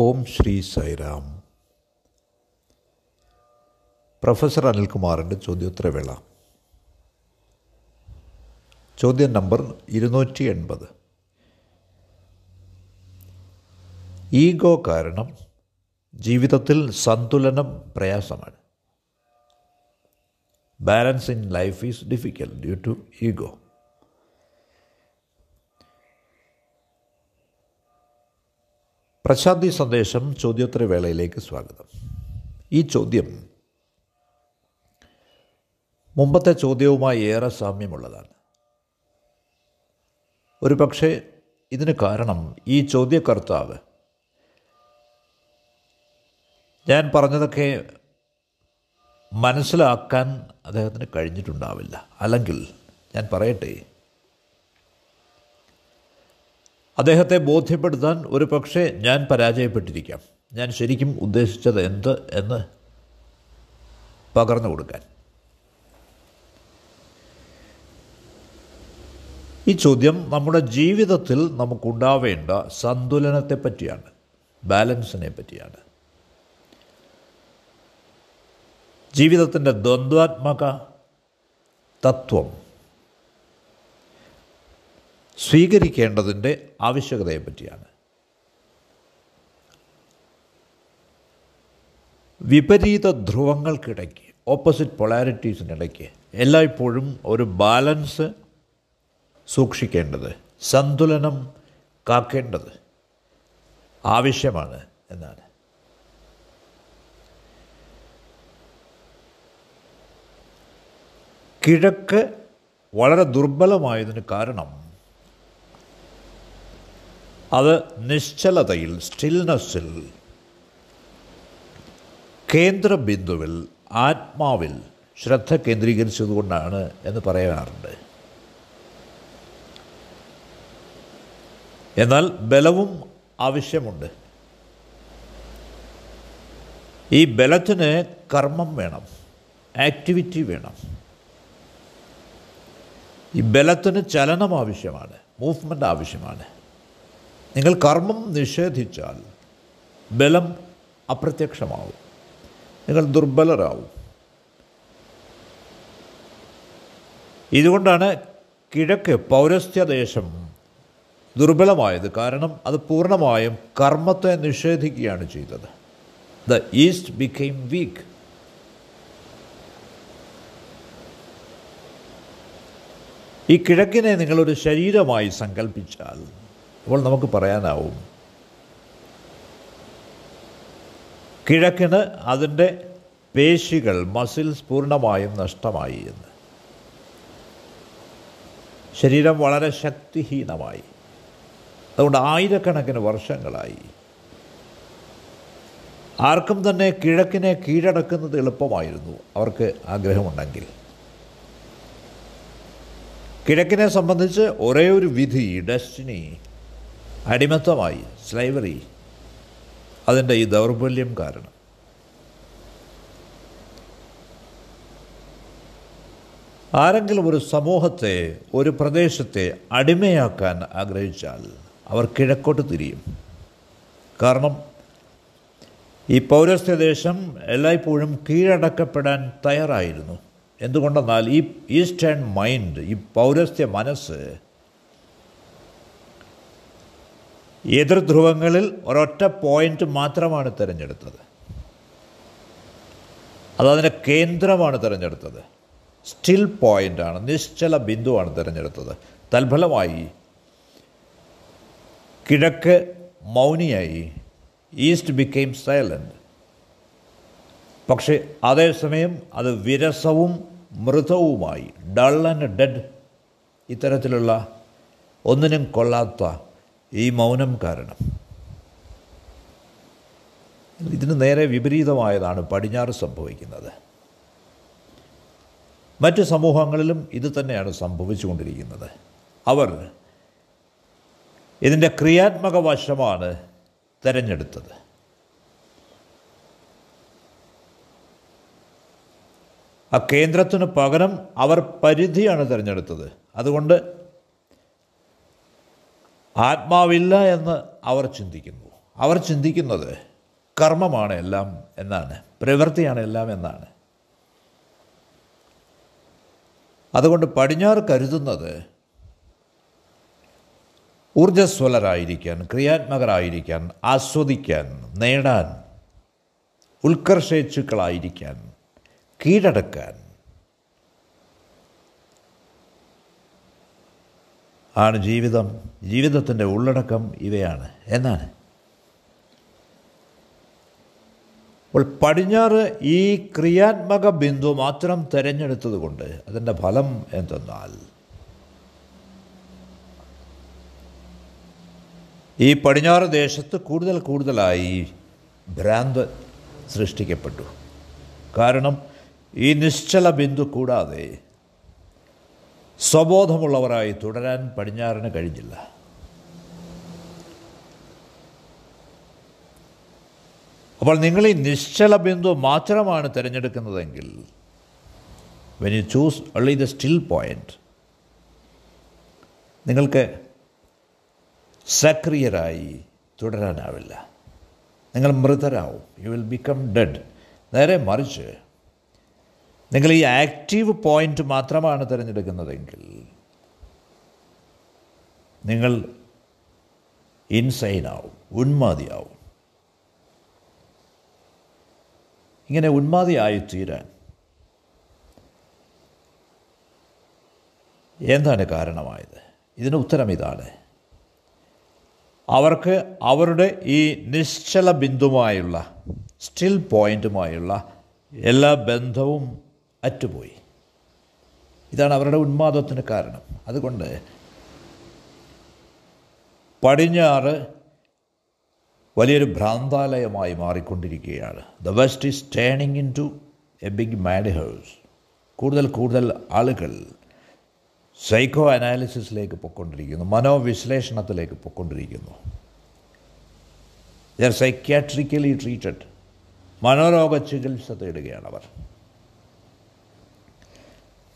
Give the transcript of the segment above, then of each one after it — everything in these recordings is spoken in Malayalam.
ഓം ശ്രീ സൈറാം. പ്രൊഫസർ അനിൽകുമാറിന്റെ ചോദ്യോത്തരവേള. ചോദ്യം നമ്പർ ഇരുന്നൂറ്റി എൺപത് ഈഗോ കാരണം ജീവിതത്തിൽ സന്തുലനം പ്രയാസമാണ്. Balance in life is difficult due to ego. പ്രശാന്തി സന്ദേശം ചോദ്യോത്തര വേളയിലേക്ക് സ്വാഗതം. ഈ ചോദ്യം മുമ്പത്തെ ചോദ്യവുമായി ഏറെ സാമ്യമുള്ളതാണ്. ഒരു പക്ഷേ ഇതിന് കാരണം ഈ ചോദ്യകർത്താവ് ഞാൻ പറഞ്ഞതൊക്കെ മനസ്സിലാക്കാൻ അദ്ദേഹത്തിന് കഴിഞ്ഞിട്ടുണ്ടാവില്ല. അല്ലെങ്കിൽ ഞാൻ പറയട്ടെ അദ്ദേഹത്തെ ബോധ്യപ്പെടുത്താൻ ഒരു പക്ഷേ ഞാൻ പരാജയപ്പെട്ടിരിക്കാം. ഞാൻ ശരിക്കും ഉദ്ദേശിച്ചത് എന്ത് എന്ന് പകർന്നു കൊടുക്കാൻ. ഈ ചോദ്യം നമ്മുടെ ജീവിതത്തിൽ നമുക്കുണ്ടാവേണ്ട സന്തുലനത്തെ പറ്റിയാണ് ബാലൻസിനെ പറ്റിയാണ്. ജീവിതത്തിന്റെ ദ്വന്ദ്വാത്മക തത്വം സ്വീകരിക്കേണ്ടതിന്റെ ആവശ്യകതയെ പറ്റിയാണ് വിപരീത ധ്രുവങ്ങൾക്കിടയ്ക്ക് ഓപ്പോസിറ്റ് പൊളാരിറ്റീസിനിടയ്ക്ക് എല്ലായ്പ്പോഴും ഒരു ബാലൻസ് സൂക്ഷിക്കേണ്ടത് സന്തുലനം കാക്കേണ്ടത് ആവശ്യമാണ് എന്നാണ്. കിഴക്ക് വളരെ ദുർബലമായതിന് കാരണം അത് നിശ്ചലതയിൽ സ്റ്റിൽനെസ്സിൽ കേന്ദ്രബിന്ദുവിൽ ആത്മാവിൽ ശ്രദ്ധ കേന്ദ്രീകരിച്ചതുകൊണ്ടാണ് എന്ന് പറയാറുണ്ട് എന്നാൽ ബലവും ആവശ്യമുണ്ട്. ഈ ബലത്തിന് കർമ്മം വേണം ആക്ടിവിറ്റി വേണം. ഈ ബലത്തിന് ചലനം ആവശ്യമാണ് മൂവ്മെന്റ് ആവശ്യമാണ്. നിങ്ങൾ കർമ്മം നിഷേധിച്ചാൽ ബലം അപ്രത്യക്ഷമാവും. നിങ്ങൾ ദുർബലരാവും. ഇതുകൊണ്ടാണ് കിഴക്ക് പൗരസ്ത്യദേശം ദുർബലമായത്. കാരണം അത് പൂർണമായും കർമ്മത്തെ നിഷേധിക്കുകയാണ് ചെയ്തത്. ദ ഈസ്റ്റ് ബിക്കെയിം വീക്ക് ഈ കിഴക്കിനെ നിങ്ങളൊരു ശരീരമായി സങ്കല്പിച്ചാൽ അപ്പോൾ നമുക്ക് പറയാനാവും. കിഴക്കിന് അതിന്റെ പേശികൾ മസിൽസ് പൂർണമായും നഷ്ടമായി എന്ന്. ശരീരം വളരെ ശക്തിഹീനമായി. അതുകൊണ്ട് ആയിരക്കണക്കിന് വർഷങ്ങളായി. ആർക്കും തന്നെ കിഴക്കിനെ കീഴടക്കുന്നത് എളുപ്പമായിരുന്നു. അവർക്ക് ആഗ്രഹമുണ്ടെങ്കിൽ. കിഴക്കിനെ സംബന്ധിച്ച് ഒരേ ഒരു വിധി ഡെസ്റ്റിനി അടിമത്തമായി സ്ലൈവറി അതിന്റെ ഈ ദൗർബല്യം കാരണം. ആരെങ്കിലും ഒരു സമൂഹത്തെ ഒരു പ്രദേശത്തെ അടിമയാക്കാൻ ആഗ്രഹിച്ചാൽ അവർ കിഴക്കോട്ട് തിരിയും. കാരണം ഈ പൗരസ്ത്യദേശം എല്ലായ്പ്പോഴും കീഴടക്കപ്പെടാൻ തയ്യാറായിരുന്നു. എന്തുകൊണ്ടെന്നാൽ ഈ ഈസ്റ്റേൺ മൈൻഡ് ഈ പൗരസ്ത്യ മനസ്സ് എതിർ ധ്രുവങ്ങളിൽ ഒരൊറ്റ പോയിന്റ് മാത്രമാണ് തിരഞ്ഞെടുത്തത്. അതതിന്റെ കേന്ദ്രമാണ് തിരഞ്ഞെടുത്തത്. സ്റ്റിൽ പോയിന്റാണ് നിശ്ചല ബിന്ദുവാണ് തിരഞ്ഞെടുത്തത്. തൽഫലമായി കിഴക്ക് മൗനിയായി ഈസ്റ്റ് ബിക്കെയിം സൈലന്റ് പക്ഷേ അതേസമയം അത് വിരസവും മൃതവുമായി ഡൾ ആൻഡ് ഡെഡ് ഇത്തരത്തിലുള്ള ഒന്നിനും കൊള്ളാത്ത ഈ മൗനം കാരണം. ഇതിന് നേരെ വിപരീതമായതാണ് പടിഞ്ഞാറ് സംഭവിക്കുന്നത്. മറ്റ് സമൂഹങ്ങളിലും ഇത് തന്നെയാണ് സംഭവിച്ചുകൊണ്ടിരിക്കുന്നത്. അവർ ഇതിന്റെ ക്രിയാത്മക വശമാണ് തിരഞ്ഞെടുത്തത്. ആ കേന്ദ്രത്തിന് പകരം അവർ പരിധിയാണ് തിരഞ്ഞെടുത്തത്. അതുകൊണ്ട് ആത്മാവില്ല എന്ന് അവർ ചിന്തിക്കുന്നു. അവർ ചിന്തിക്കുന്നത് കർമ്മമാണ് എല്ലാം എന്നാണ്. പ്രവൃത്തിയാണ് എല്ലാം എന്നാണ്. അതുകൊണ്ട് പടിഞ്ഞാറ് കരുതുന്നത് ഊർജസ്വലരായിരിക്കാൻ ക്രിയാത്മകരായിരിക്കാൻ ആസ്വദിക്കാൻ നേടാൻ ഉത്കർഷേച്ചുക്കളായിരിക്കാൻ കീഴടക്കാൻ ആണ് ജീവിതം. ജീവിതത്തിന്റെ ഉള്ളടക്കം ഇവയാണ്. എന്നാണ്? അപ്പോൾ പടിഞ്ഞാറ് ഈ ക്രിയാത്മക ബിന്ദു മാത്രം തിരഞ്ഞെടുത്തത് കൊണ്ട് അതിന്റെ ഫലം എന്തെന്നാൽ ഈ പടിഞ്ഞാറ് ദേശത്ത് കൂടുതൽ കൂടുതലായി ഭ്രാന്ത് സൃഷ്ടിക്കപ്പെട്ടു. കാരണം ഈ നിശ്ചല ബിന്ദു കൂടാതെ സ്വബോധമുള്ളവരായി തുടരാൻ പടിഞ്ഞാറിന് കഴിഞ്ഞില്ല. അപ്പോൾ നിങ്ങൾ ഈ നിശ്ചല ബിന്ദു മാത്രമാണ് തിരഞ്ഞെടുക്കുന്നതെങ്കിൽ when you choose only the still point നിങ്ങൾക്ക് സക്രിയരായി തുടരാനാവില്ല. നിങ്ങൾ മൃതരാവും. യു വിൽ ബിക്കം ഡെഡ് നേരെ മറിച്ച് നിങ്ങൾ ഈ ആക്റ്റീവ് പോയിന്റ് മാത്രമാണ് തിരഞ്ഞെടുക്കുന്നതെങ്കിൽ നിങ്ങൾ ഇൻസൈനാവും ഉന്മാതിയാവും ഇങ്ങനെ ഉന്മാതിയായി തീരാൻ എന്താണ് കാരണമായത്? ഇതിന് ഉത്തരം ഇതാണ്. അവർക്ക് അവരുടെ ഈ നിശ്ചല ബിന്ദുമായുള്ള സ്റ്റിൽ പോയിന്റുമായുള്ള എല്ലാ ബന്ധവും അറ്റുപോയി. ഇതാണ് അവരുടെ ഉന്മാദത്തിന് കാരണം. അതുകൊണ്ട് പടിഞ്ഞാറ് വലിയൊരു ഭ്രാന്താലയമായി മാറിക്കൊണ്ടിരിക്കുകയാണ്. The west is turning into a big mad house കൂടുതൽ കൂടുതൽ ആളുകൾ സൈക്കോ അനാലിസിസിലേക്ക് പൊയ്ക്കൊണ്ടിരിക്കുന്നു. മനോവിശ്ലേഷണത്തിലേക്ക് പൊയ്ക്കൊണ്ടിരിക്കുന്നു. ദർ സൈക്യാട്രിക്കലി ട്രീറ്റഡ് മനോരോഗ ചികിത്സ തേടുകയാണ് അവർ.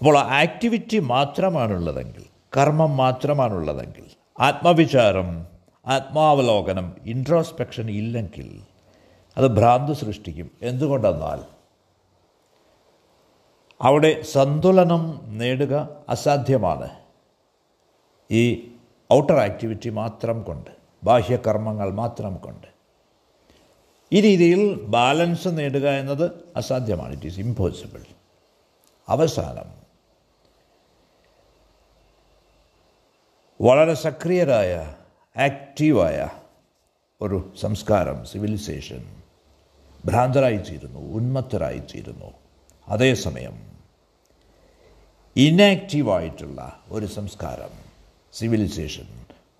അപ്പോൾ ആക്ടിവിറ്റി മാത്രമാണുള്ളതെങ്കിൽ കർമ്മം മാത്രമാണുള്ളതെങ്കിൽ ആത്മവിചാരം ആത്മാവലോകനം ഇൻട്രോസ്പെക്ഷൻ ഇല്ലെങ്കിൽ അത് ഭ്രാന്ത് സൃഷ്ടിക്കും. എന്തുകൊണ്ടെന്നാൽ അവിടെ സന്തുലനം നേടുക അസാധ്യമാണ്. ഈ ഔട്ടർ ആക്ടിവിറ്റി മാത്രം കൊണ്ട് ബാഹ്യകർമ്മങ്ങൾ മാത്രം കൊണ്ട്. ഈ രീതിയിൽ ബാലൻസ് നേടുക എന്നത് അസാധ്യമാണ്. ഇറ്റ് ഈസ് ഇമ്പോസിബിൾ അവസാനം വളരെ സക്രിയരായ ആക്റ്റീവായ ഒരു സംസ്കാരം സിവിലൈസേഷൻ ഭ്രാന്തരായിത്തീരുന്നു ഉന്മത്തരായിത്തീരുന്നു. അതേസമയം ഇനാക്റ്റീവായിട്ടുള്ള ഒരു സംസ്കാരം സിവിലൈസേഷൻ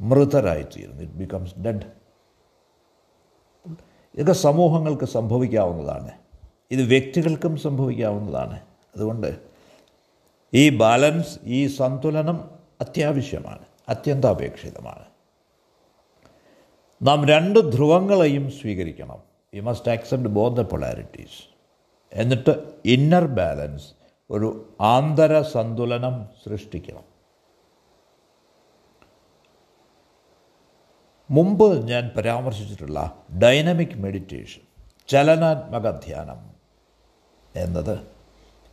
മൃതരായിത്തീരുന്നു. ഇറ്റ് ബിക്കംസ് ഡെഡ് ഇതൊക്കെ സമൂഹങ്ങൾക്ക് സംഭവിക്കാവുന്നതാണ്. ഇത് വ്യക്തികൾക്കും സംഭവിക്കാവുന്നതാണ്. അതുകൊണ്ട് ഈ ബാലൻസ് ഈ സന്തുലനം അത്യാവശ്യമാണ്. അത്യന്താപേക്ഷിതമാണ്. നാം രണ്ട് ധ്രുവങ്ങളെയും സ്വീകരിക്കണം. You must accept both the polarities എന്നിട്ട് ഇന്നർ ബാലൻസ് ഒരു ആന്തര സന്തുലനം സൃഷ്ടിക്കണം. മുമ്പ് ഞാൻ പരാമർശിച്ചിട്ടുള്ള ഡൈനമിക് മെഡിറ്റേഷൻ ചലനാത്മക ധ്യാനം എന്നത്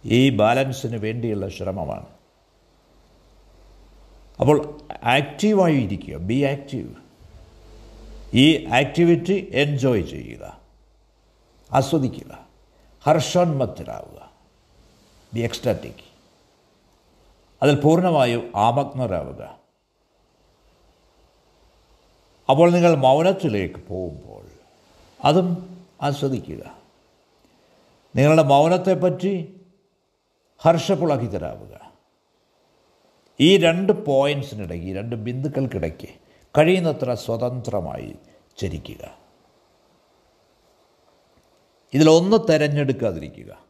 ഈ ബാലൻസിന് വേണ്ടിയുള്ള ശ്രമമാണ്. അപ്പോൾ ആക്റ്റീവായി ഇരിക്കുക. ബി ആക്റ്റീവ് ഈ ആക്ടിവിറ്റി എൻജോയ് ചെയ്യുക. ആസ്വദിക്കുക. ഹർഷോന്മത്തരാവുക. ബി എക്സ്റ്റാറ്റിക് അതിൽ പൂർണമായും ആമഗ്നരാവുക. അപ്പോൾ നിങ്ങൾ മൗനത്തിലേക്ക് പോകുമ്പോൾ അതും ആസ്വദിക്കുക. നിങ്ങളുടെ മൗനത്തെപ്പറ്റി ഹർഷപുളകിതരാവുക ഈ രണ്ട് പോയിൻസിനിടയ്ക്ക് ഈ രണ്ട് ബിന്ദുക്കൾക്കിടയ്ക്ക് കഴിയുന്നത്ര സ്വതന്ത്രമായി ചരിക്കുക. ഇതിലൊന്ന് തിരഞ്ഞെടുക്കാതിരിക്കുക.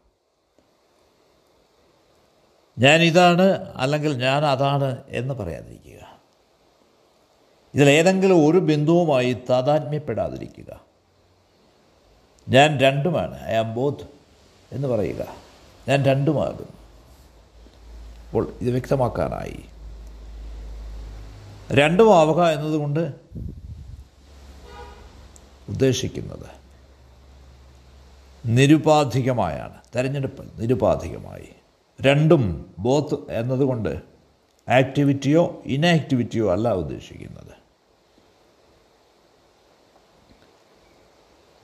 ഞാൻ ഇതാണ് അല്ലെങ്കിൽ ഞാൻ അതാണ് എന്ന് പറയാതിരിക്കുക. ഇതിലേതെങ്കിലും ഒരു ബിന്ദുവുമായി താതാത്മ്യപ്പെടാതിരിക്കുക. ഞാൻ രണ്ടുമാണ് ഐ ആം ബോത്ത് എന്ന് പറയുക. ഞാൻ രണ്ടുമാകും അപ്പോൾ ഇത് വ്യക്തമാക്കാനായി. രണ്ടുമാവുക എന്നതുകൊണ്ട് ഉദ്ദേശിക്കുന്നത് നിരുപാധികമായാണ് തെരഞ്ഞെടുപ്പ് നിരുപാധികമായി. രണ്ടും ബോത്ത് എന്നതുകൊണ്ട് ആക്ടിവിറ്റിയോ ഇനാക്ടിവിറ്റിയോ അല്ല ഉദ്ദേശിക്കുന്നത്.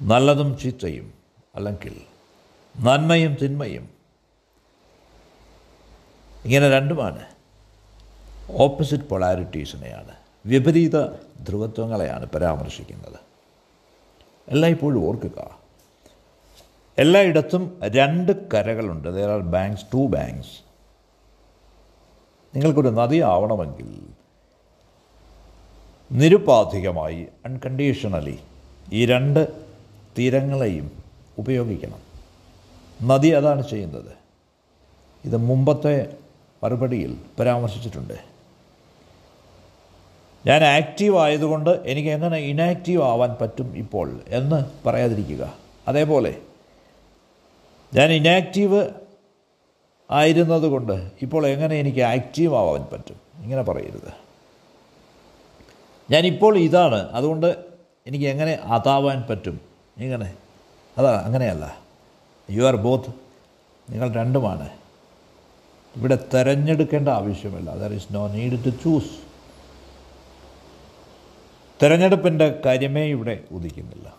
നല്ലതും ചീത്തയും അല്ലെങ്കിൽ നന്മയും തിന്മയും ഇങ്ങനെ രണ്ടുമാണ്. ഓപ്പോസിറ്റ് പൊളാരിറ്റീസിനെയാണ് വിപരീത ധ്രുവത്വങ്ങളെയാണ് പരാമർശിക്കുന്നത്. എല്ലായ്പ്പോഴും ഓർക്കുക. എല്ലായിടത്തും രണ്ട് കരകളുണ്ട്. There are banks two banks നിങ്ങൾക്കൊരു നദി ആവണമെങ്കിൽ നിരുപാധികമായി അൺകണ്ടീഷണലി ഈ രണ്ട് തീരങ്ങളെയും ഉപയോഗിക്കണം. നദി അതാണ് ചെയ്യുന്നത്. ഇത് മുമ്പത്തെ മറുപടിയിൽ പരാമർശിച്ചിട്ടുണ്ട്. ഞാൻ ആക്റ്റീവ് ആയതുകൊണ്ട് എനിക്ക് എങ്ങനെ ഇനാക്റ്റീവ് ആവാൻ പറ്റും ഇപ്പോൾ എന്ന് പറയാതിരിക്കുക. അതേപോലെ ഞാൻ ഇനാക്റ്റീവ് ആയിരുന്നതുകൊണ്ട് ഇപ്പോൾ എങ്ങനെ എനിക്ക് ആക്റ്റീവ് ആവാൻ പറ്റും? ഇങ്ങനെ പറയരുത്. ഞാനിപ്പോൾ ഇതാണ് അതുകൊണ്ട് എനിക്ക് എങ്ങനെ അതാവാൻ പറ്റും? ഇങ്ങനെ അതാ അങ്ങനെയല്ല. യു ആർ ബോത്ത് നിങ്ങൾ രണ്ടുമാണ്. ഇവിടെ തിരഞ്ഞെടുക്കേണ്ട ആവശ്യമില്ല. There is no need to choose തിരഞ്ഞെടുപ്പിന്റെ കാര്യമേ ഇവിടെ ഉദിക്കുന്നില്ല.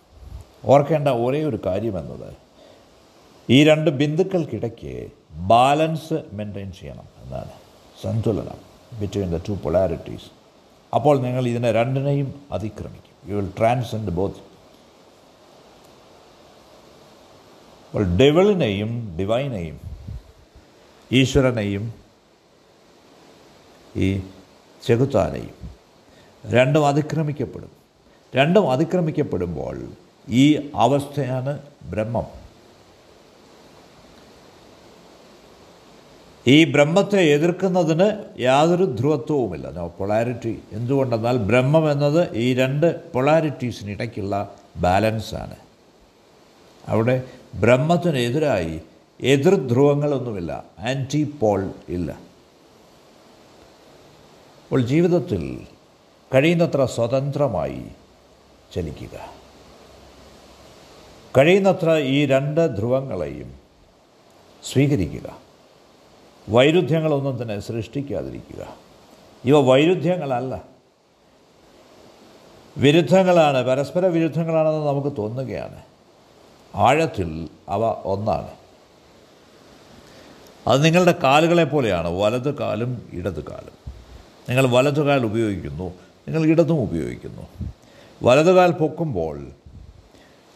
ഓർക്കേണ്ട ഒരേ ഒരു കാര്യമെന്നത് ഈ രണ്ട് ബിന്ദുക്കൾക്കിടയ്ക്ക് ബാലൻസ് മെയിന്റെയിൻ ചെയ്യണം എന്നാണ്. സന്തുലനം ബിറ്റ്വീൻ ദ ടു പൊളാരിറ്റീസ് അപ്പോൾ നിങ്ങൾ ഇതിനെ രണ്ടിനെയും അതിക്രമിക്കും. യു വിൽ ട്രാൻസെൻഡ് ബോത്ത് അപ്പോൾ ഡെവിളിനെയും ഡിവൈനെയും ഈശ്വരനെയും ഈ ചെകുത്താനെയും രണ്ടും അതിക്രമിക്കപ്പെടും. രണ്ടും അതിക്രമിക്കപ്പെടുമ്പോൾ ഈ അവസ്ഥയാണ് ബ്രഹ്മം. ഈ ബ്രഹ്മത്തെ എതിർക്കുന്നതിന് യാതൊരു ധ്രുവത്വവുമില്ല. നോ പൊളാരിറ്റി എന്തുകൊണ്ടെന്നാൽ ബ്രഹ്മം എന്നത് ഈ രണ്ട് പൊളാരിറ്റീസിനിടയ്ക്കുള്ള ബാലൻസാണ് അവിടെ ബ്രഹ്മത്തിനെതിരായി എതിർധ്രുവങ്ങളൊന്നുമില്ല ആന്റി പോൾ ഇല്ല. അപ്പോൾ ജീവിതത്തിൽ കഴിയുന്നത്ര സ്വതന്ത്രമായി ചലിക്കുക കഴിയുന്നത്ര ഈ രണ്ട് ധ്രുവങ്ങളെയും സ്വീകരിക്കുക. വൈരുദ്ധ്യങ്ങളൊന്നും തന്നെ സൃഷ്ടിക്കാതിരിക്കുക. ഇവ വൈരുദ്ധ്യങ്ങളല്ല. വിരുദ്ധങ്ങളാണ് പരസ്പര വിരുദ്ധങ്ങളാണെന്ന് നമുക്ക് തോന്നുകയാണ്. ആഴത്തിൽ അവ ഒന്നാണ്. അത് നിങ്ങളുടെ കാലുകളെ പോലെയാണ്. വലത് കാലും ഇടത് കാലും. നിങ്ങൾ വലത് കാൽ ഉപയോഗിക്കുന്നു നിങ്ങൾ ഇടതും ഉപയോഗിക്കുന്നു. വലത് കാൽ പൊക്കുമ്പോൾ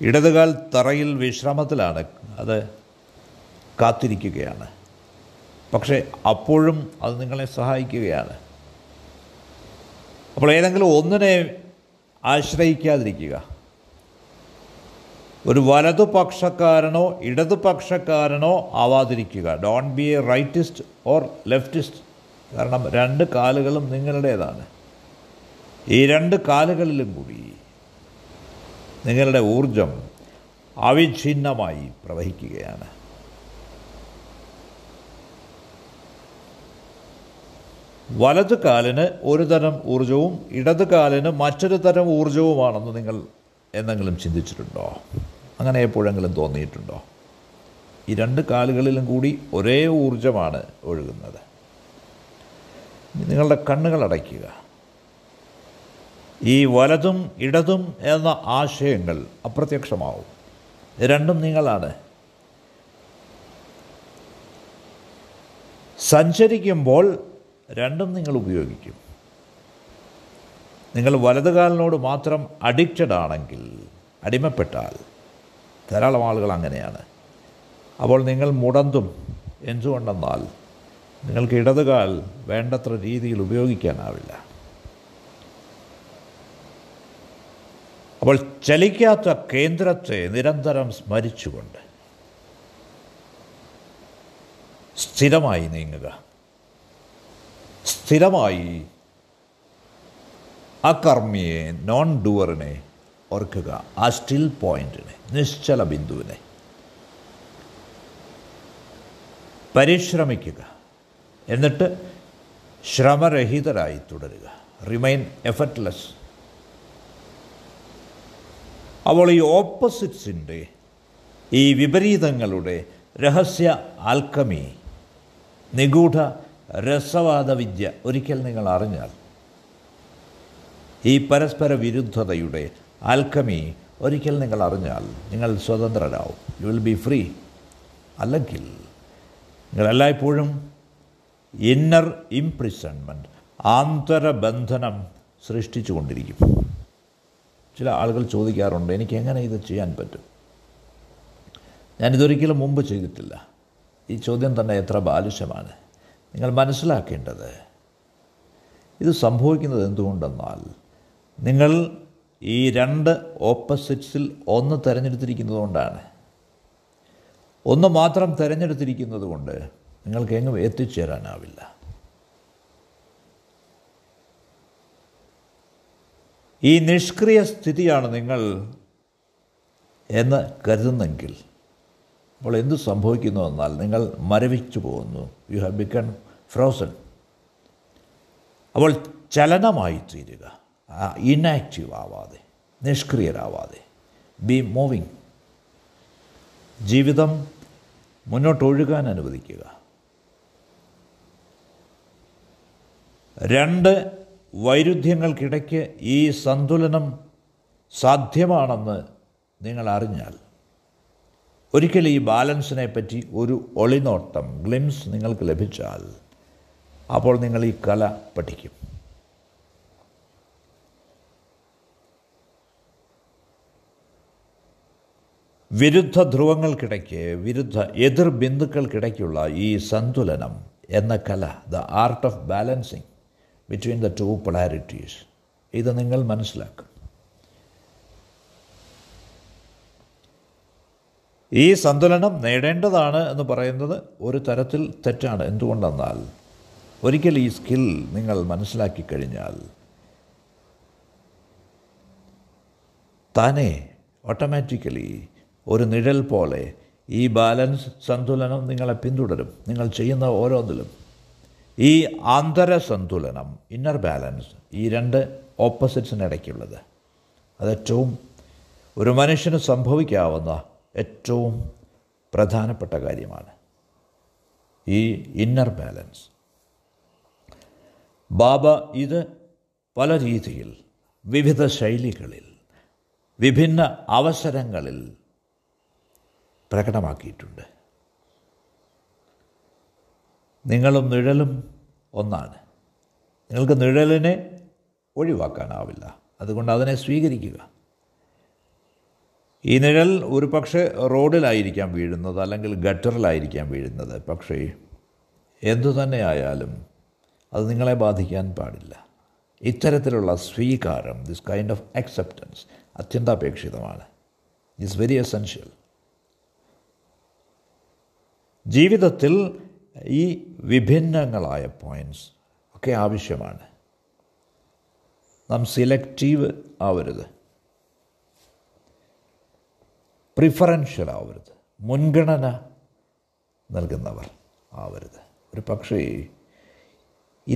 ഇടത് കാൽ തറയിൽ വിശ്രമത്തിലാണ് അത് കാത്തിരിക്കുകയാണ്. പക്ഷേ അപ്പോഴും അത് നിങ്ങളെ സഹായിക്കുകയാണ്. അപ്പോൾ ഏതെങ്കിലും ഒന്നിനെ ആശ്രയിക്കാതിരിക്കുക. ഒരു വലതുപക്ഷക്കാരനോ ഇടതുപക്ഷക്കാരനോ ആവാതിരിക്കുക. Don't be a rightist or leftist കാരണം രണ്ട് കാലുകളും നിങ്ങളുടേതാണ്. ഈ രണ്ട് കാലുകളിലും കൂടി നിങ്ങളുടെ ഊർജം അവിഛിന്നമായി പ്രവഹിക്കുകയാണ്. വലതു കാലിന് ഒരു തരം ഊർജവും ഇടതു കാലിന് മറ്റൊരു തരം ഊർജവുമാണെന്ന് നിങ്ങൾ എന്തെങ്കിലും ചിന്തിച്ചിട്ടുണ്ടോ? അങ്ങനെ എപ്പോഴെങ്കിലും തോന്നിയിട്ടുണ്ടോ? ഈ രണ്ട് കാലുകളിലും കൂടി ഒരേ ഊർജമാണ് ഒഴുകുന്നത്. നിങ്ങളുടെ കണ്ണുകൾ അടയ്ക്കുക. ഈ വലതും ഇടതും എന്ന ആശയങ്ങൾ അപ്രത്യക്ഷമാവും. രണ്ടും നിങ്ങളാണ്. സഞ്ചരിക്കുമ്പോൾ രണ്ടും നിങ്ങൾ ഉപയോഗിക്കും. നിങ്ങൾ വലതുകാലിനോട് മാത്രം അഡിക്റ്റഡ് ആണെങ്കിൽ അടിമപ്പെട്ടാൽ ധാരാളം ആളുകൾ അങ്ങനെയാണ്. അപ്പോൾ നിങ്ങൾ മുടന്തും. എന്തുകൊണ്ടെന്നാൽ നിങ്ങൾക്ക് ഇടതുകാൽ വേണ്ടത്ര രീതിയിൽ ഉപയോഗിക്കാനാവില്ല. അപ്പോൾ ചലിക്കാത്ത കേന്ദ്രത്തെ നിരന്തരം സ്മരിച്ചുകൊണ്ട് സ്ഥിരമായി നീങ്ങുക. സ്ഥിരമായി അകർമ്മിയെ നോൺ ഡുവറിനെ ഓർക്കുക. ആ സ്റ്റിൽ പോയിന്റിനെ നിശ്ചല ബിന്ദുവിനെ. പരിശ്രമിക്കുക. എന്നിട്ട് ശ്രമരഹിതരായി തുടരുക. റിമൈൻ എഫർട്ട്ലെസ് അപ്പോൾ ഈ ഓപ്പോസിറ്റ്സിന്റെ ഈ വിപരീതങ്ങളുടെ രഹസ്യ ആൽക്കമി നിഗൂഢ രസവാദ വിദ്യ ഒരിക്കൽ നിങ്ങൾ അറിഞ്ഞാൽ ഈ പരസ്പര വിരുദ്ധതയുടെ ആൽക്കമി ഒരിക്കൽ നിങ്ങൾ അറിഞ്ഞാൽ നിങ്ങൾ സ്വതന്ത്രരാവും. യു വിൽ ബി ഫ്രീ അല്ലെങ്കിൽ നിങ്ങൾ എല്ലായ്പ്പോഴും ഇന്നർ ഇംപ്രിസൺമെന്റ് ആന്തരബന്ധനം സൃഷ്ടിച്ചു കൊണ്ടിരിക്കും ചില ആളുകൾ ചോദിക്കാറുണ്ട് എനിക്ക് എങ്ങനെ ഇത് ചെയ്യാൻ പറ്റും? ഞാനിതൊരിക്കലും മുമ്പ് ചെയ്തിട്ടില്ല. ഈ ചോദ്യം തന്നെ എത്ര ബാലിശമാണ്. നിങ്ങൾ മനസ്സിലാക്കേണ്ടത് ഇത് സംഭവിക്കുന്നത് എന്തുകൊണ്ടെന്നാൽ നിങ്ങൾ ഈ രണ്ട് ഓപ്പോസിറ്റ്സിൽ ഒന്ന് തിരഞ്ഞെടുത്തിരിക്കുന്നത് കൊണ്ടാണ് ഒന്ന് മാത്രം തിരഞ്ഞെടുത്തിരിക്കുന്നത് കൊണ്ട് നിങ്ങൾക്ക് എങ്ങും എത്തിച്ചേരാനാവില്ല. ഈ നിഷ്ക്രിയ സ്ഥിതിയാണ് നിങ്ങൾ എന്ന് കരുതുന്നെങ്കിൽ അപ്പോൾ എന്ത് സംഭവിക്കുന്നു എന്നാൽ നിങ്ങൾ മരവിച്ചു പോകുന്നു. യു ഹാവ് ബിക്കൺ ഫ്രോസൺ അപ്പോൾ ചലനമായി തീരുക. ഇനാക്റ്റീവ് ആവാതെ നിഷ്ക്രിയരാവാതെ ബി മൂവിങ് ജീവിതം മുന്നോട്ടൊഴുകാൻ അനുവദിക്കുക. രണ്ട് വൈരുദ്ധ്യങ്ങൾക്കിടയ്ക്ക് ഈ സന്തുലനം സാധ്യമാണെന്ന് നിങ്ങൾ അറിഞ്ഞാൽ ഒരിക്കൽ ഈ ബാലൻസിനെ പറ്റി ഒരു ഒളിനോട്ടം ഗ്ലിംസ് നിങ്ങൾക്ക് ലഭിച്ചാൽ അപ്പോൾ നിങ്ങൾ ഈ കല പഠിക്കും. വിരുദ്ധ ധ്രുവങ്ങൾക്കിടയ്ക്ക് വിരുദ്ധ എതിർ ബിന്ദുക്കൾക്കിടയ്ക്കുള്ള ഈ സന്തുലനം എന്ന കല the art of balancing between the two polarities ഇത് നിങ്ങൾ മനസ്സിലാക്കും. ഈ സന്തുലനം നേടേണ്ടതാണ് എന്ന് പറയുന്നത് ഒരു തരത്തിൽ തെറ്റാണ്. എന്തുകൊണ്ടെന്നാൽ ഒരിക്കൽ ഈ സ്കിൽ നിങ്ങൾ മനസ്സിലാക്കി കഴിഞ്ഞാൽ തന്നെ ഓട്ടോമാറ്റിക്കലി ഒരു നിഴൽ പോലെ ഈ ബാലൻസ് സന്തുലനം നിങ്ങളെ പിന്തുടരും. നിങ്ങൾ ചെയ്യുന്ന ഓരോന്നിലും. ഈ ആന്തര സന്തുലനം ഇന്നർ ബാലൻസ് ഈ രണ്ട് ഓപ്പോസിറ്റ്സിനിടയ്ക്കുള്ളത് അത് ഏറ്റവും ഒരു മനുഷ്യന് സംഭവിക്കാവുന്ന ഏറ്റവും പ്രധാനപ്പെട്ട കാര്യമാണ് ഈ ഇന്നർ ബാലൻസ് ബാബ ഇത് പല രീതിയിൽ വിവിധ ശൈലികളിൽ വിഭിന്ന അവസരങ്ങളിൽ പ്രകടമാക്കിയിട്ടുണ്ട്. നിങ്ങളും നിഴലും ഒന്നാണ്. നിങ്ങൾക്ക് നിഴലിനെ ഒഴിവാക്കാനാവില്ല. അതുകൊണ്ട് അതിനെ സ്വീകരിക്കുക. ഈ നിഴൽ ഒരു പക്ഷേ റോഡിലായിരിക്കാം വീഴുന്നത് അല്ലെങ്കിൽ ഗട്ടറിലായിരിക്കാം വീഴുന്നത്. പക്ഷേ എന്തു തന്നെയായാലും അത് നിങ്ങളെ ബാധിക്കാൻ പാടില്ല. ഇത്തരത്തിലുള്ള സ്വീകാരം ദിസ് കൈൻഡ് ഓഫ് അക്സെപ്റ്റൻസ് അത്യന്താപേക്ഷിതമാണ്. ഇറ്റ്സ് വെരി എസെൻഷ്യൽ ജീവിതത്തിൽ ഈ വിഭിന്നങ്ങളായ പോയിന്റ്സ് ഒക്കെ ആവശ്യമാണ്. നാം സിലക്റ്റീവ് ആവരുത്. പ്രിഫറൻഷ്യൽ ആവരുത്. മുൻഗണന നൽകുന്നവർ ആവരുത്. ഒരു പക്ഷേ ഈ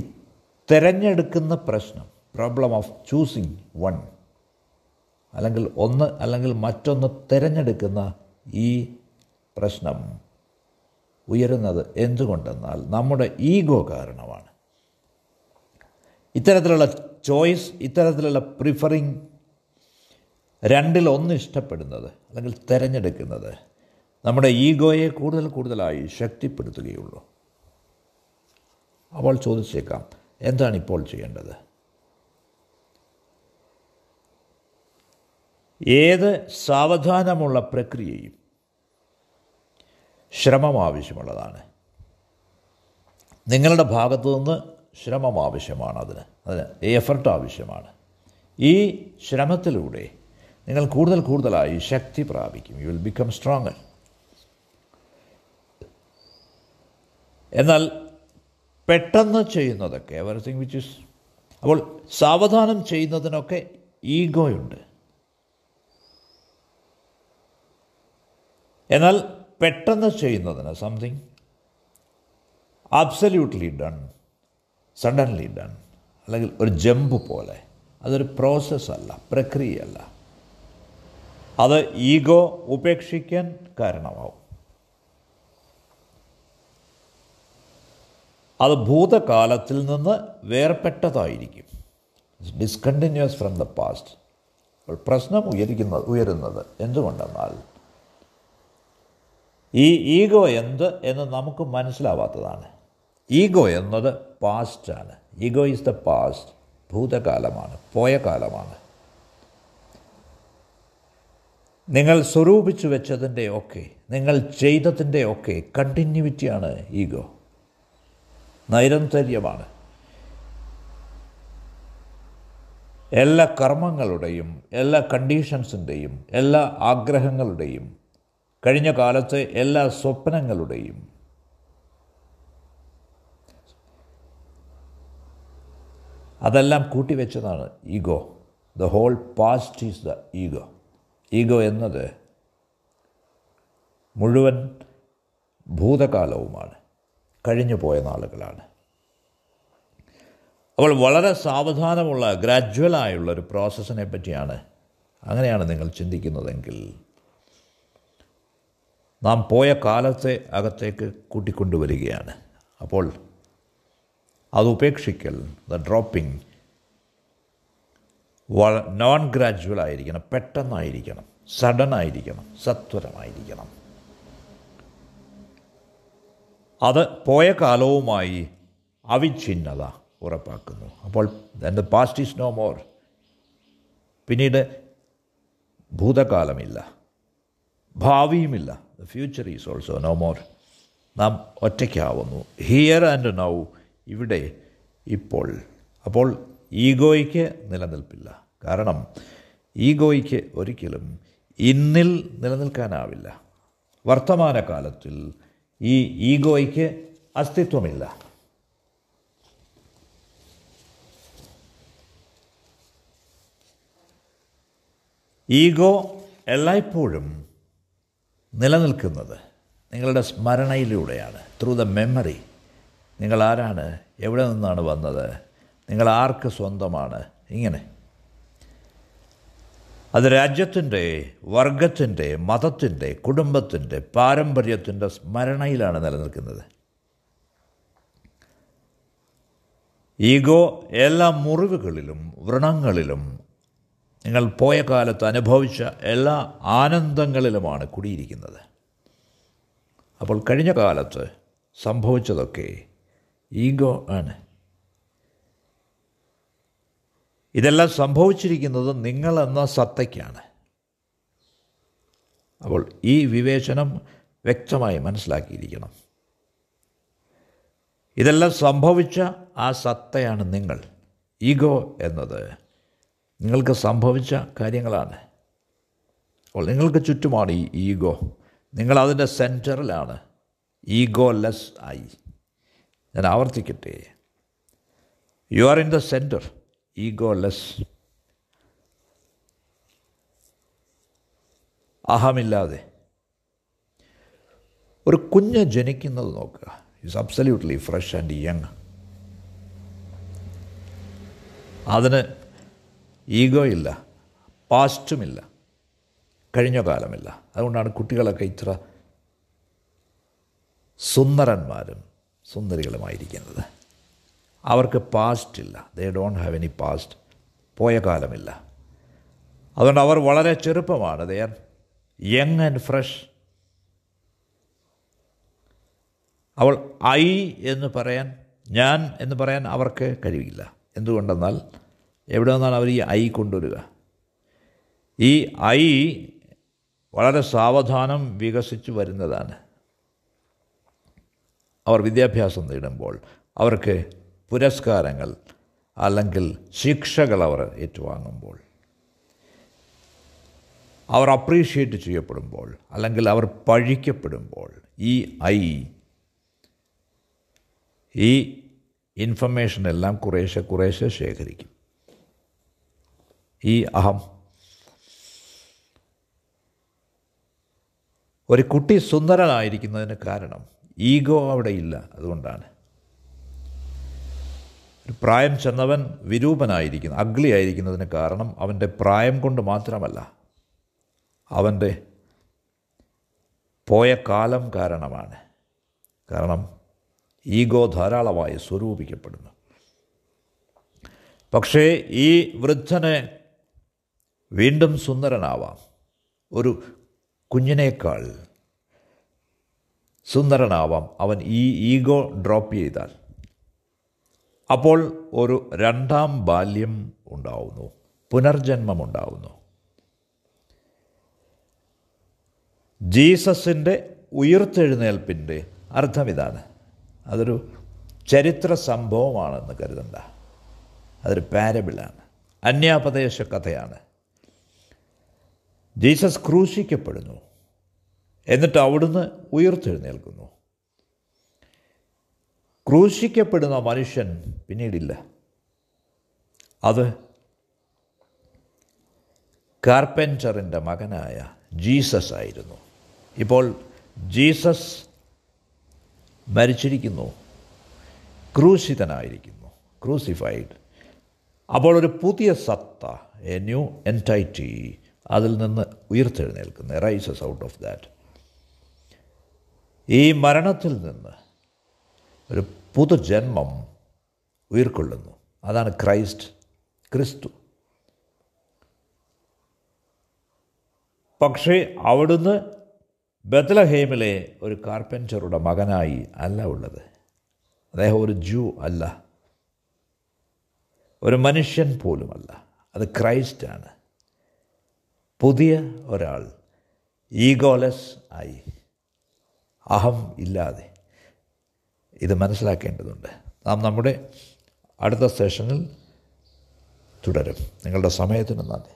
തിരഞ്ഞെടുക്കുന്ന പ്രശ്നം പ്രോബ്ലം ഓഫ് ചൂസിങ് വൺ അല്ലെങ്കിൽ ഒന്ന് അല്ലെങ്കിൽ മറ്റൊന്ന് തിരഞ്ഞെടുക്കുന്ന ഈ പ്രശ്നം ഉയരുന്നത് എന്തുകൊണ്ടെന്നാൽ നമ്മുടെ ഈഗോ കാരണമാണ്. ഇത്തരത്തിലുള്ള ചോയ്സ് ഇത്തരത്തിലുള്ള പ്രിഫറിങ് രണ്ടിൽ ഒന്ന് ഇഷ്ടപ്പെടുന്നത് അല്ലെങ്കിൽ തിരഞ്ഞെടുക്കുന്നത് നമ്മുടെ ഈഗോയെ കൂടുതൽ കൂടുതലായി ശക്തിപ്പെടുത്തുകയുള്ളൂ. അവൾ ചോദിച്ചേക്കാം എന്താണ് ഇപ്പോൾ ചെയ്യേണ്ടത്? ഏത് സാവധാനമുള്ള പ്രക്രിയയും ശ്രമം ആവശ്യമുള്ളതാണ് നിങ്ങളുടെ ഭാഗത്തു നിന്ന് ശ്രമം ആവശ്യമാണ് അതിന് അതിന് എഫർട്ട് ആവശ്യമാണ്. ഈ ശ്രമത്തിലൂടെ നിങ്ങൾ കൂടുതൽ കൂടുതലായി ശക്തി പ്രാപിക്കും. യു വിൽ ബിക്കം സ്ട്രോങ്ങർ എന്നാൽ പെട്ടെന്ന് ചെയ്യുന്നതൊക്കെ എവറിത്തിങ് വിച്ച് ഇസ് അപ്പോൾ സാവധാനം ചെയ്യുന്നതിനൊക്കെ ഈഗോയുണ്ട്. എന്നാൽ പെട്ടെന്ന് ചെയ്യുന്നതിന് something absolutely done suddenly done അല്ലെങ്കിൽ ഒരു ജമ്പ് പോലെ. അതൊരു പ്രോസസ്സല്ല പ്രക്രിയയല്ല അത് ഈഗോ ഉപേക്ഷിക്കാൻ കാരണമാവും. അത് ഭൂതകാലത്തിൽ നിന്ന് വേർപെട്ടതായിരിക്കും ഡിസ്കണ്ടിന്യൂസ് ഫ്രം ദ പാസ്റ്റ് അപ്പോൾ പ്രശ്നം ഉയരിക്കുന്നത് ഉയരുന്നത് എന്തുകൊണ്ടെന്നാൽ ഈ ഈഗോ എന്ത് എന്ന് നമുക്ക് മനസ്സിലാവാത്തതാണ്. ഈഗോ എന്നത് പാസ്റ്റാണ് ഈഗോ ഈസ് ദ പാസ്റ്റ് ഭൂതകാലമാണ്. പോയ കാലമാണ് നിങ്ങൾ സ്വരൂപിച്ചു വെച്ചതിന്റെ ഒക്കെ നിങ്ങൾ ചെയ്തതിന്റെ ഒക്കെ കണ്ടിന്യൂവിറ്റിയാണ് ഈഗോ. നൈരന്തര്യമാണ്. എല്ലാ കർമ്മങ്ങളുടെയും എല്ലാ കണ്ടീഷൻസിന്റെയും എല്ലാ ആഗ്രഹങ്ങളുടെയും കഴിഞ്ഞ കാലത്തെ എല്ലാ സ്വപ്നങ്ങളുടെയും അതെല്ലാം കൂട്ടിവെച്ചതാണ് ego. The whole past is the ego ego എന്നത് മുഴുവൻ ഭൂതകാലവുമാണ്. കഴിഞ്ഞു പോയ നാളുകളാണ്. അപ്പോൾ വളരെ സാവധാനമുള്ള ഗ്രാജ്വലായുള്ള ഒരു പ്രോസസ്സിനെ പറ്റിയാണ് അങ്ങനെയാണ് നിങ്ങൾ ചിന്തിക്കുന്നതെങ്കിൽ നാം പോയ കാലത്തെ അകത്തേക്ക് കൂട്ടിക്കൊണ്ടുവരികയാണ്. അപ്പോൾ അത് ഉപേക്ഷിക്കൽ ദ ഡ്രോപ്പിംഗ് നോൺ ഗ്രാജുവൽ ആയിരിക്കണം പെട്ടെന്നായിരിക്കണം സഡൻ ആയിരിക്കണം സത്വരമായിരിക്കണം. അത് പോയ കാലവുമായി അവിഛിന്നത ഉറപ്പാക്കുന്നു. അപ്പോൾ എന്റെ പാസ്റ്റ് ഈസ് നോ മോർ പിന്നീട് ഭൂതകാലമില്ല ഭാവിയുമില്ല. The future is also no more നാം ഒറ്റയ്ക്കാവുന്നു. ഹിയർ ആൻഡ് നൗ ഇവിടെ ഇപ്പോൾ. അപ്പോൾ ഈഗോയ്ക്ക് നിലനിൽപ്പില്ല. കാരണം ഈഗോയ്ക്ക് ഒരിക്കലും ഇന്നിൽ നിലനിൽക്കാനാവില്ല. വർത്തമാനകാലത്തിൽ ഈ ഈഗോയ്ക്ക് അസ്തിത്വമില്ല. ഈഗോ എല്ലായ്പ്പോഴും നിലനിൽക്കുന്നത് നിങ്ങളുടെ സ്മരണയിലൂടെയാണ്. ത്രൂ ദ മെമ്മറി നിങ്ങൾ ആരാണ്? എവിടെ നിന്നാണ് വന്നത്? നിങ്ങൾ ആർക്ക് സ്വന്തമാണ്? ഇങ്ങനെ. അത് രാജ്യത്തിന്റെ വർഗത്തിന്റെ മതത്തിന്റെ കുടുംബത്തിന്റെ പാരമ്പര്യത്തിന്റെ സ്മരണയിലാണ് നിലനിൽക്കുന്നത്. ഈഗോ എല്ലാ മുറിവുകളിലും വ്രണങ്ങളിലും നിങ്ങൾ പോയ കാലത്ത് അനുഭവിച്ച എല്ലാ ആനന്ദങ്ങളിലുമാണ് കുടിയിരിക്കുന്നത്. അപ്പോൾ കഴിഞ്ഞ കാലത്ത് സംഭവിച്ചതൊക്കെ ഈഗോ ആണ്. ഇതെല്ലാം സംഭവിച്ചിരിക്കുന്നത് നിങ്ങൾ എന്ന സത്തയ്ക്കാണ്. അപ്പോൾ ഈ വിവേചനം വ്യക്തമായി മനസ്സിലാക്കിയിരിക്കണം. ഇതെല്ലാം സംഭവിച്ച ആ സത്തയാണ് നിങ്ങൾ ഈഗോ എന്നത്. നിങ്ങൾക്ക് സംഭവിച്ച കാര്യങ്ങളാണ്. അപ്പോൾ നിങ്ങൾക്ക് ചുറ്റുമാണ് ഈ ഈഗോ. നിങ്ങളതിന്റെ സെന്ററിലാണ്. ഈഗോ ലെസ് ആയി. ഞാൻ ആവർത്തിക്കട്ടെ. You are in the centre ego less അഹമില്ലാതെ. ഒരു കുഞ്ഞ് ജനിക്കുന്നത് നോക്കുക. Is absolutely fresh and young അതിന് ഈഗോ ഇല്ല. പാസ്റ്റുമില്ല കഴിഞ്ഞ കാലമില്ല. അതുകൊണ്ടാണ് കുട്ടികളൊക്കെ ഇത്ര സുന്ദരന്മാരും സുന്ദരികളുമായിരിക്കുന്നത്. അവർക്ക് പാസ്റ്റ് ഇല്ല. They don't have any past പോയ കാലമില്ല. അതുകൊണ്ട് അവർ വളരെ ചെറുപ്പമാണ്. They are young and fresh അവൾ ഐ എന്ന് പറയാൻ ഞാൻ എന്ന് പറയാൻ അവർക്ക് കഴിയില്ല എന്തുകൊണ്ടെന്നാൽ എവിടെ നിന്നാണ് അവർ ഈ ഐ കൊണ്ടുവരിക? ഈ ഐ വളരെ സാവധാനം വികസിച്ചു വരുന്നതാണ്. അവർ വിദ്യാഭ്യാസം നേടുമ്പോൾ അവർക്ക് പുരസ്കാരങ്ങൾ അല്ലെങ്കിൽ ശിക്ഷകൾ അവർ ഏറ്റുവാങ്ങുമ്പോൾ അവർ അപ്രീഷിയേറ്റ് ചെയ്യപ്പെടുമ്പോൾ അല്ലെങ്കിൽ അവർ പഴിക്കപ്പെടുമ്പോൾ ഈ ഐ ഈ ഇൻഫർമേഷൻ എല്ലാം കുറേശ്ശെ കുറേശ്ശെ ശേഖരിക്കും. ഈ അഹം. ഒരു കുട്ടി സുന്ദരനായിരിക്കുന്നതിന് കാരണം ഈഗോ അവിടെ ഇല്ല അതുകൊണ്ടാണ്. ഒരു പ്രായം ചെന്നവൻ വിരൂപനായിരിക്കുന്നു അഗ്ലി ആയിരിക്കുന്നതിന് കാരണം അവന്റെ പ്രായം കൊണ്ട് മാത്രമല്ല അവന്റെ പോയ കാലം കാരണമാണ്. കാരണം ഈഗോ ധാരാളമായി സ്വരൂപിക്കപ്പെടുന്നു. പക്ഷേ ഈ വൃദ്ധന് വീണ്ടും സുന്ദരനാവാം. ഒരു കുഞ്ഞിനേക്കാൾ സുന്ദരനാവാം. അവൻ ഈ ഈഗോ ഡ്രോപ്പ് ചെയ്താൽ. അപ്പോൾ ഒരു രണ്ടാം ബാല്യം ഉണ്ടാവുന്നു. പുനർജന്മം ഉണ്ടാവുന്നു. ജീസസിന്റെ ഉയർത്തെഴുന്നേൽപ്പിന്റെ അർത്ഥം ഇതാണ്. അതൊരു ചരിത്ര സംഭവമാണെന്ന് കരുതണ്ട. അതൊരു പാരബിളാണ് അന്യാപദേശ കഥയാണ് ജീസസ് ക്രൂശിക്കപ്പെടുന്നു. എന്നിട്ട് അവിടുന്ന് ഉയർത്തെഴുന്നേൽക്കുന്നു. ക്രൂശിക്കപ്പെടുന്ന മനുഷ്യൻ പിന്നീടില്ല. അത് കാർപ്പന്ററിന്റെ മകനായ ജീസസ് ആയിരുന്നു. ഇപ്പോൾ ജീസസ് മരിച്ചിരിക്കുന്നു. ക്രൂശിതനായിരിക്കുന്നു. ക്രൂസിഫൈഡ്. അപ്പോൾ ഒരു പുതിയ സത്ത എ ന്യൂ എന്റൈറ്റി അതിൽ നിന്ന് ഉയർത്തെഴുന്നേൽക്കുന്നു റൈസസ് ഔട്ട് ഓഫ് ദാറ്റ് ഈ മരണത്തിൽ നിന്ന് ഒരു പുതുജന്മം ഉയർക്കൊള്ളുന്നു. അതാണ് ക്രൈസ്റ്റ് ക്രിസ്തു. പക്ഷേ അവിടുന്ന് ബത്ലഹേമിലെ ഒരു കാർപ്പന്ററുടെ മകനായി അല്ല ഉള്ളത്. അദ്ദേഹം ഒരു ജൂ അല്ല. ഒരു മനുഷ്യൻ പോലുമല്ല. അത് ക്രൈസ്റ്റാണ്. പുതിയ ഒരാൾ. ഈഗോലെസ് ആയി. അഹം ഇല്ലാതെ. ഇത് മനസ്സിലാക്കേണ്ടതുണ്ട്. നാം നമ്മുടെ അടുത്ത സെഷനിൽ തുടരും. നിങ്ങളുടെ സമയത്തിന് നന്ദി.